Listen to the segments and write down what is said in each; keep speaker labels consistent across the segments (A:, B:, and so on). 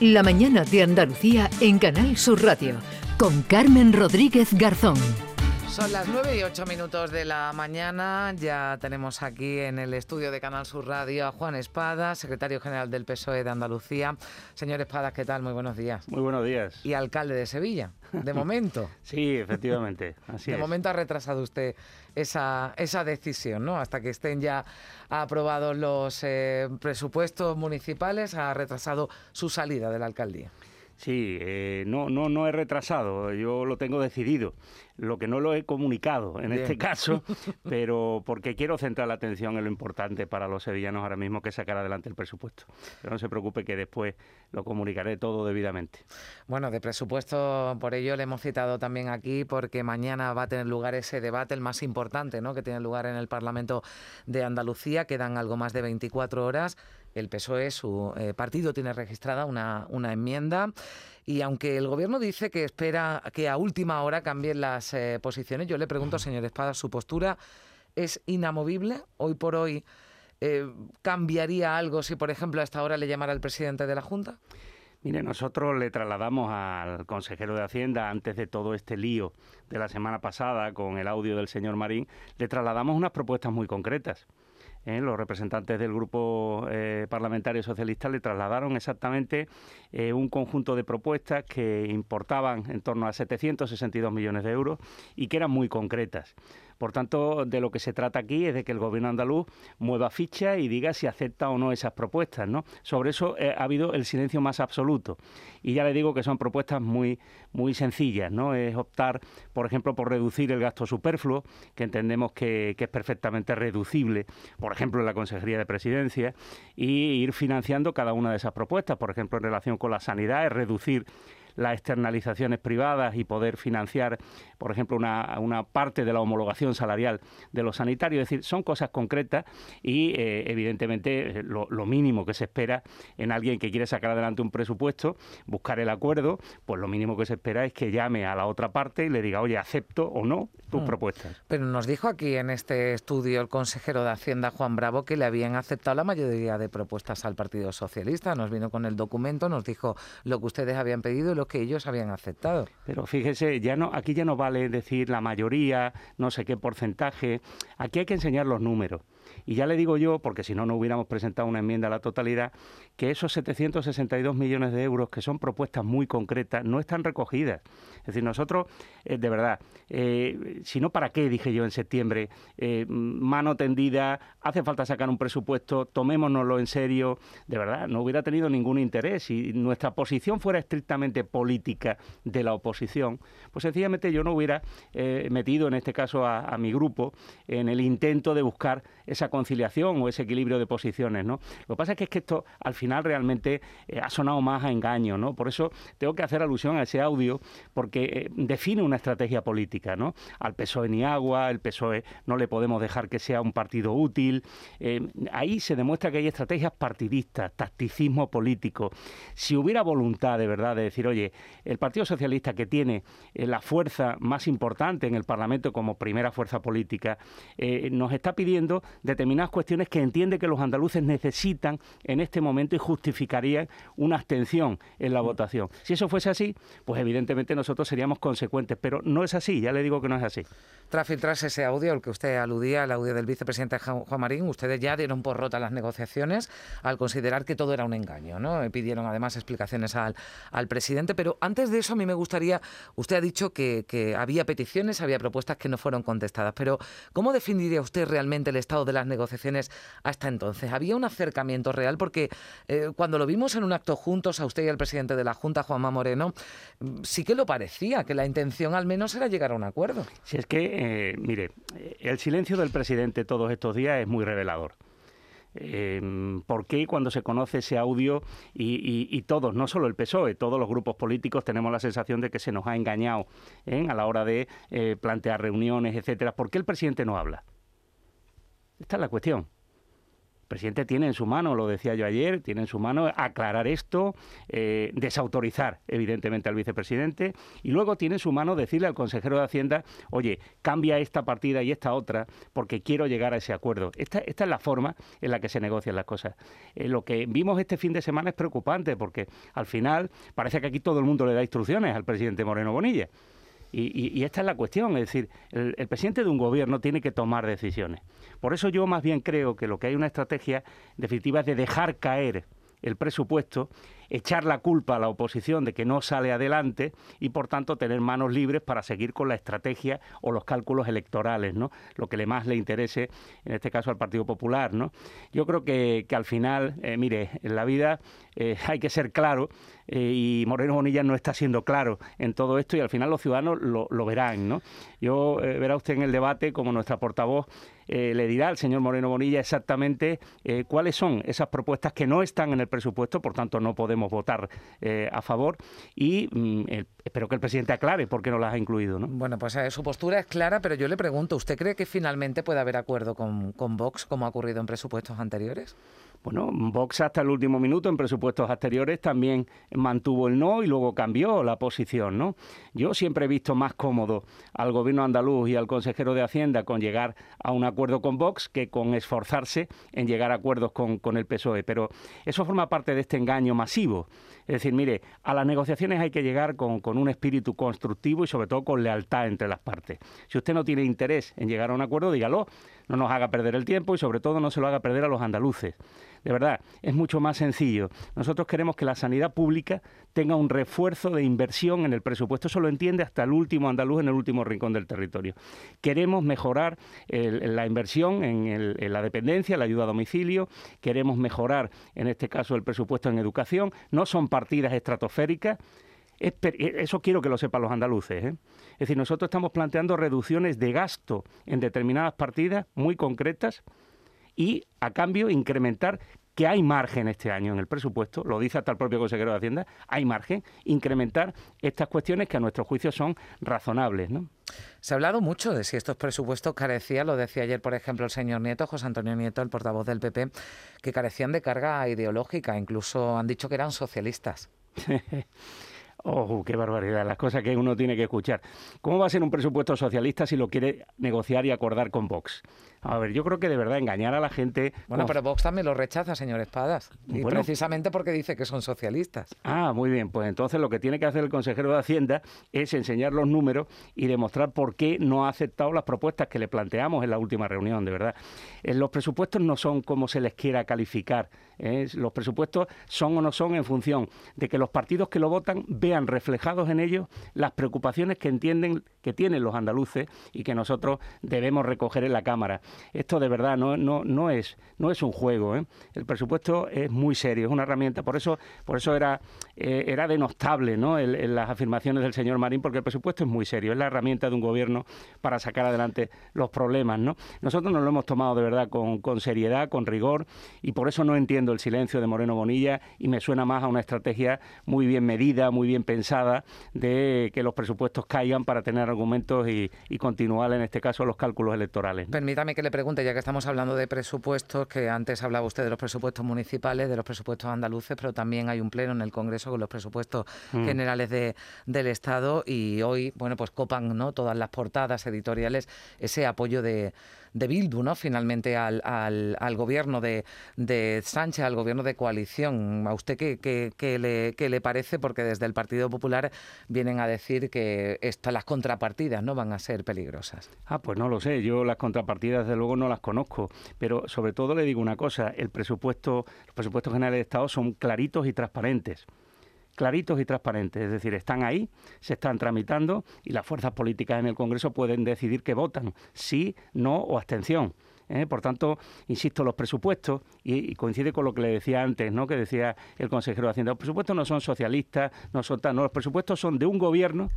A: La mañana de Andalucía en Canal Sur Radio con Carmen Rodríguez Garzón.
B: Son las 9 y 8 minutos de la mañana. Ya tenemos aquí en el estudio de Canal Sur Radio a Juan Espada, secretario general del PSOE de Andalucía. Señor Espada, ¿qué tal? Muy buenos días.
C: Muy buenos días.
B: Y alcalde de Sevilla, de momento.
C: sí, efectivamente. Así
B: de momento ha retrasado usted esa, esa decisión, ¿no? Hasta que estén ya aprobados los eh, presupuestos municipales, ha retrasado su salida de la alcaldía.
C: Sí, eh, no, no, no he retrasado, yo lo tengo decidido. Lo que no lo he comunicado en este caso, pero porque quiero centrar la atención en lo importante para los sevillanos ahora mismo, que es sacar adelante el presupuesto. Pero no se preocupe que después lo comunicaré todo debidamente.
B: Bueno, de presupuesto, por ello le hemos citado también aquí, porque mañana va a tener lugar ese debate, el más importante, ¿no? que tiene lugar en el Parlamento de Andalucía. Quedan algo más de 24 horas el PSOE, su eh, partido, tiene registrada una, una, enmienda y aunque el Gobierno dice que espera que a última hora cambien las eh, posiciones, yo le pregunto, señor Espada, ¿su postura es inamovible? Hoy por hoy, eh, ¿cambiaría algo si, por ejemplo, a esta hora le llamara el presidente de la Junta?
C: Mire, nosotros le trasladamos al consejero de Hacienda, antes de todo este lío de la semana pasada con el audio del señor Marín, le trasladamos unas propuestas muy concretas. ¿Eh? los representantes del grupo eh, parlamentario socialista le trasladaron exactamente eh, un conjunto de propuestas que importaban en torno a 762 millones de euros y que eran muy concretas. Por tanto, de lo que se trata aquí es de que el gobierno andaluz mueva ficha y diga si acepta o no esas propuestas. Sobre eso eh, ha habido el silencio más absoluto. Y ya le digo que son propuestas muy, muy sencillas. ¿no? Es optar, por ejemplo, por reducir el gasto superfluo, que entendemos que, que es perfectamente reducible, por ejemplo, en la Consejería de Presidencia, y ir financiando cada una de esas propuestas. Por ejemplo, en relación con la sanidad, es reducir las externalizaciones privadas y poder financiar, por ejemplo, una, una parte de la homologación salarial de los sanitarios. Es decir, son cosas concretas y, eh, evidentemente, lo, mínimo que se espera en alguien que quiere sacar adelante un presupuesto, buscar el acuerdo, pues lo mínimo que se espera es que llame a la otra parte y le diga, oye, acepto o no tus mm. propuestas.
B: Pero nos dijo aquí en este estudio el consejero de Hacienda, Juan Bravo, que le habían aceptado la mayoría de propuestas al Partido Socialista. Nos vino con el documento, nos dijo lo que ustedes habían pedido y lo que ellos habían aceptado.
C: Pero fíjese, ya no, aquí ya no vale decir la mayoría, no sé qué porcentaje. Aquí hay que enseñar los números. Y ya le digo yo, porque si no, no hubiéramos presentado una enmienda a la totalidad, que esos 762 millones de euros, que son propuestas muy concretas, no están recogidas. Es decir, nosotros, eh, de verdad, eh, si no, ¿para qué? Dije yo en septiembre, eh, mano tendida, hace falta sacar un presupuesto, tomémonoslo en serio. De verdad, no hubiera tenido ningún interés. Si nuestra posición fuera estrictamente política de la oposición, pues sencillamente yo no hubiera metido, en este caso, a, a mi grupo en el intento de buscar esa conciliación o ese equilibrio de posiciones, ¿no? Lo que pasa es que, es que esto al final realmente eh, ha sonado más a engaño, ¿no? Por eso tengo que hacer alusión a ese audio porque eh, define una estrategia política, ¿no? Al PSOE ni agua, el PSOE no le podemos dejar que sea un partido útil. Eh, ahí se demuestra que hay estrategias partidistas, tacticismo político. Si hubiera voluntad de verdad de decir, oye, el Partido Socialista que tiene la fuerza más importante en el Parlamento como primera fuerza política, nos está pidiendo determinadas cuestiones que entiende que los andaluces necesitan en este momento y justificarían una abstención en la mm. votación. Si eso fuese así, pues evidentemente nosotros seríamos consecuentes, pero no es así, ya le digo que no es así.
B: Tras filtrarse ese audio al que usted aludía, el audio del vicepresidente Juan Marín, ustedes ya dieron por rota las negociaciones al considerar que todo era un engaño, ¿no? Pidieron además explicaciones al, al presidente, pero antes de eso a mí me gustaría, usted ha dicho que, que había peticiones, había propuestas que no fueron contestadas, pero ¿cómo definiría usted realmente el estado de las negociaciones hasta entonces? ¿Había un acercamiento real? Porque eh, cuando lo vimos en un acto juntos a usted y al presidente de la Junta, Juanma Moreno, sí que lo parecía, que la intención al menos era llegar a un acuerdo.
C: Si es que eh, mire, el silencio del presidente todos estos días es muy revelador. Eh, ¿Por qué cuando se conoce ese audio y, todos, no solo el PSOE, todos los grupos políticos tenemos la sensación de que se nos ha engañado ¿eh? a la hora de plantear reuniones, etcétera? ¿Por qué el presidente no habla? Esta es la cuestión. presidente tiene en su mano, lo decía yo ayer, tiene en su mano aclarar esto, eh, desautorizar evidentemente al vicepresidente y luego tiene en su mano decirle al consejero de Hacienda, oye, cambia esta partida y esta otra porque quiero llegar a ese acuerdo. Esta, esta es la forma en la que se negocian las cosas. Eh, lo que vimos este fin de semana es preocupante porque al final parece que aquí todo el mundo le da instrucciones al presidente Moreno Bonilla. Y, esta es la cuestión, es decir, el, presidente de un gobierno tiene que tomar decisiones. Por eso yo más bien creo que lo que hay una estrategia definitiva es de dejar caer el presupuesto, echar la culpa a la oposición de que no sale adelante y por tanto tener manos libres para seguir con la estrategia o los cálculos electorales, ¿no? Lo que le más le interese, en este caso al Partido Popular, ¿no? Yo creo que, al final, eh, mire, en la vida eh, hay que ser claro eh, y Moreno Bonilla no está siendo claro en todo esto y al final los ciudadanos lo, verán, ¿no? Yo verá usted en el debate como nuestra portavoz le dirá al señor Moreno Bonilla exactamente cuáles son esas propuestas que no están en el presupuesto, por tanto no podemos votar a favor y mm, espero que el presidente aclare por qué no las ha incluido, ¿no?
B: Bueno, pues su postura es clara, pero yo le pregunto, ¿usted cree que finalmente puede haber acuerdo con, con Vox como ha ocurrido en presupuestos anteriores?
C: Bueno, Vox hasta el último minuto en presupuestos anteriores también mantuvo el no y luego cambió la posición, ¿no? Yo siempre he visto más cómodo al gobierno andaluz y al consejero de Hacienda con llegar a un acuerdo con Vox que con esforzarse en llegar a acuerdos con, el PSOE, pero eso forma parte de este engaño masivo. Es decir, mire, a las negociaciones hay que llegar con un espíritu constructivo y sobre todo con lealtad entre las partes. Si usted no tiene interés en llegar a un acuerdo, dígalo, no nos haga perder el tiempo y sobre todo no se lo haga perder a los andaluces. De verdad, es mucho más sencillo. Nosotros queremos que la sanidad pública tenga un refuerzo de inversión en el presupuesto. Eso lo entiende hasta el último andaluz en el último rincón del territorio. Queremos mejorar la inversión en, la dependencia, la ayuda a domicilio. Queremos mejorar, en este caso, el presupuesto en educación. No son partidas estratosféricas. Eso quiero que lo sepan los andaluces. ¿eh? Es decir, nosotros estamos planteando reducciones de gasto en determinadas partidas muy concretas y a cambio incrementar que hay margen este año en el presupuesto, lo dice hasta el propio consejero de Hacienda, hay margen, incrementar estas cuestiones que a nuestro juicio son razonables. ¿no?
B: Se ha hablado mucho de si estos presupuestos carecían, lo decía ayer, por ejemplo, el señor Nieto, José Antonio Nieto, el portavoz del PP, que carecían de carga ideológica, incluso han dicho que eran socialistas.
C: Oh, qué barbaridad, las cosas que uno tiene que escuchar. ¿Cómo va a ser un presupuesto socialista si lo quiere negociar y acordar con Vox? A ver, yo creo que de verdad engañar a la gente.
B: Bueno, pero Vox también lo rechaza, señor Espadas. Y precisamente porque dice que son socialistas.
C: Ah, muy bien. Pues entonces lo que tiene que hacer el consejero de Hacienda es enseñar los números y demostrar por qué no ha aceptado las propuestas que le planteamos en la última reunión, de verdad. Eh, los presupuestos no son como se les quiera calificar. ¿eh? Los presupuestos son o no son en función de que los partidos que lo votan vean reflejados en ellos las preocupaciones que entienden que tienen los andaluces y que nosotros debemos recoger en la Cámara. Esto de verdad no, no, no, es, no es un juego. ¿eh? El presupuesto es muy serio, es una herramienta. Por eso, por eso era, eh, era denostable ¿no? las afirmaciones del señor Marín, porque el presupuesto es muy serio. Es la herramienta de un gobierno para sacar adelante los problemas. ¿no? Nosotros nos lo hemos tomado de verdad con, con seriedad, con rigor, y por eso no entiendo el silencio de Moreno Bonilla y me suena más a una estrategia muy bien medida, muy bien pensada de que los presupuestos caigan para tener argumentos y, continuar en este caso los cálculos electorales.
B: Permítame que le pregunte, ya que estamos hablando de presupuestos, que antes hablaba usted de los presupuestos municipales, de los presupuestos andaluces, pero también hay un pleno en el Congreso con los presupuestos mm. generales de, del Estado y hoy, bueno, pues copan ¿no? todas las portadas editoriales ese apoyo de, de Bildu, ¿no? Finalmente al, al, al gobierno de, de, Sánchez, al gobierno de coalición. ¿A usted qué, qué, le, qué, le, parece? Porque desde el Partido Popular vienen a decir que esta, las contrapartidas no van a ser peligrosas.
C: Ah, pues no lo sé. Yo las contrapartidas, desde luego, no las conozco. Pero sobre todo le digo una cosa: el presupuesto, los presupuestos generales de Estado son claritos y transparentes claritos y transparentes, es decir, están ahí, se están tramitando y las fuerzas políticas en el Congreso pueden decidir que votan, sí, no o abstención. ¿eh? Por tanto, insisto, los presupuestos, y, coincide con lo que le decía antes, ¿no? que decía el consejero de Hacienda, los presupuestos no son socialistas, no son tan, no, los presupuestos son de un gobierno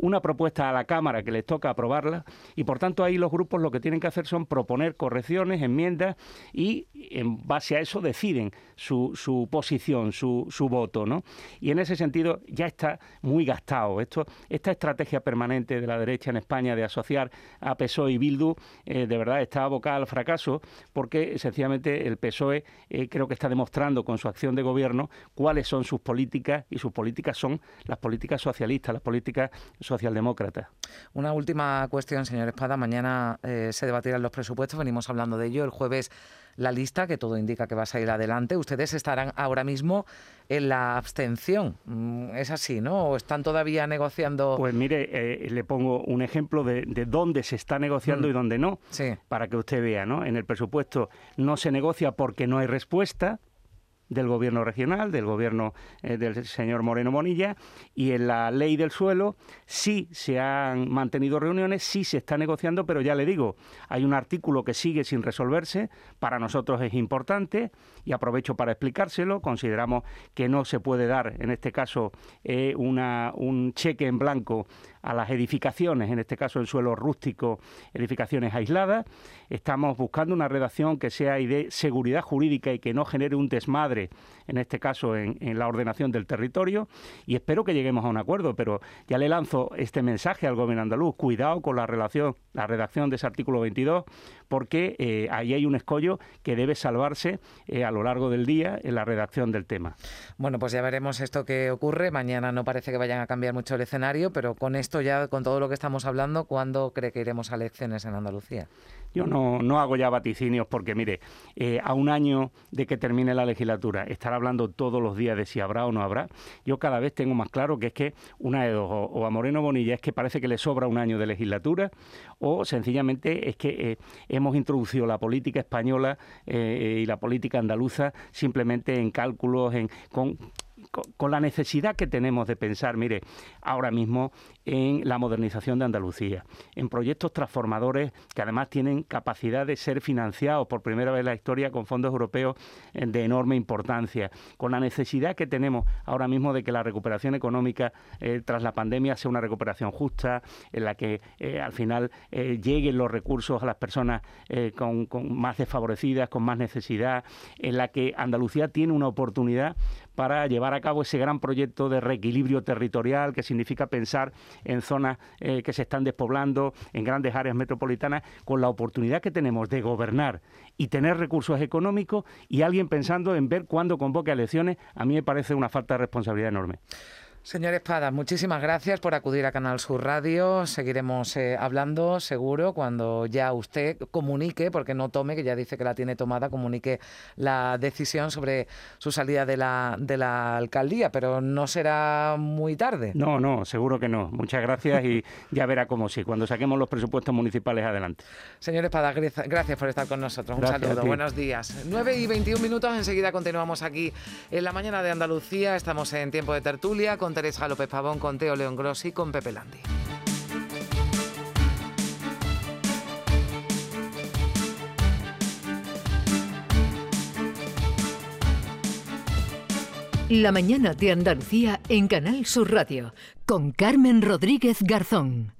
C: una propuesta a la Cámara que les toca aprobarla y por tanto ahí los grupos lo que tienen que hacer son proponer correcciones, enmiendas y en base a eso deciden su, su posición, su, su voto. ¿no? Y en ese sentido ya está muy gastado. Esto, esta estrategia permanente de la derecha en España de asociar a PSOE y Bildu eh, de verdad está abocada al fracaso porque sencillamente el PSOE eh, creo que está demostrando con su acción de gobierno cuáles son sus políticas y sus políticas son las políticas socialistas, las políticas socialdemócratas.
B: Una última cuestión, señor Espada. Mañana eh, se debatirán los presupuestos, venimos hablando de ello. El jueves la lista, que todo indica que va a salir adelante. Ustedes estarán ahora mismo en la abstención. Mm, ¿Es así, no? ¿O están todavía negociando?
C: Pues mire, eh, le pongo un ejemplo de, dónde se está negociando mm. y dónde no, para que usted vea, ¿no? En el presupuesto no se negocia porque no hay respuesta, del gobierno regional, del gobierno eh, del señor Moreno Monilla, y en la ley del suelo sí se han mantenido reuniones, sí se está negociando, pero ya le digo, hay un artículo que sigue sin resolverse, para nosotros es importante, y aprovecho para explicárselo, consideramos que no se puede dar, en este caso, eh, una, un cheque en blanco a las edificaciones, en este caso el suelo rústico, edificaciones aisladas. Estamos buscando una redacción que sea de seguridad jurídica y que no genere un desmadre, en este caso en, la ordenación del territorio, y espero que lleguemos a un acuerdo, pero ya le lanzo este mensaje al gobierno andaluz, cuidado con la relación, la redacción de ese artículo 22, porque eh, ahí hay un escollo que debe salvarse eh, a lo largo del día en la redacción del tema.
B: Bueno, pues ya veremos esto que ocurre. Mañana no parece que vayan a cambiar mucho el escenario, pero con esto ya, con todo lo que estamos hablando, ¿cuándo cree que iremos a elecciones en Andalucía?
C: Yo no, no hago ya vaticinios porque, mire, eh, a un año de que termine la legislatura, estar hablando todos los días de si habrá o no habrá, yo cada vez tengo más claro que es que una de dos, o, a Moreno Bonilla es que parece que le sobra un año de legislatura, o sencillamente es que eh, hemos introducido la política española eh, y la política andaluza simplemente en cálculos, en, con con, la necesidad que tenemos de pensar, mire, ahora mismo en la modernización de Andalucía, en proyectos transformadores que además tienen capacidad de ser financiados por primera vez en la historia con fondos europeos eh, de enorme importancia, con la necesidad que tenemos ahora mismo de que la recuperación económica eh, tras la pandemia sea una recuperación justa, en la que eh, al final lleguen los recursos a las personas con más desfavorecidas, con más necesidad, en la que Andalucía tiene una oportunidad para llevar a cabo ese gran proyecto de reequilibrio territorial que significa pensar en zonas eh, que se están despoblando, en grandes áreas metropolitanas, con la oportunidad que tenemos de gobernar y tener recursos económicos y alguien pensando en ver cuándo convoque elecciones, a mí me parece una falta de responsabilidad enorme.
B: Señor Espada, muchísimas gracias por acudir a Canal Sur Radio. Seguiremos eh, hablando seguro cuando ya usted comunique, porque no tome, que ya dice que la tiene tomada, comunique la decisión sobre su salida de la, de la alcaldía, pero no será muy tarde.
C: No, no, seguro que no. Muchas gracias y ya verá cómo sí, cuando saquemos los presupuestos municipales adelante.
B: Señor Espada, gracias por estar con nosotros. Un saludo, buenos días. 9 y 21 minutos, enseguida continuamos aquí en la mañana de Andalucía. Estamos en tiempo de tertulia con Teresa López Pavón, con Teo León Grossi, con Pepe Landi.
A: La mañana de Andalucía en Canal Sur Radio, con Carmen Rodríguez Garzón.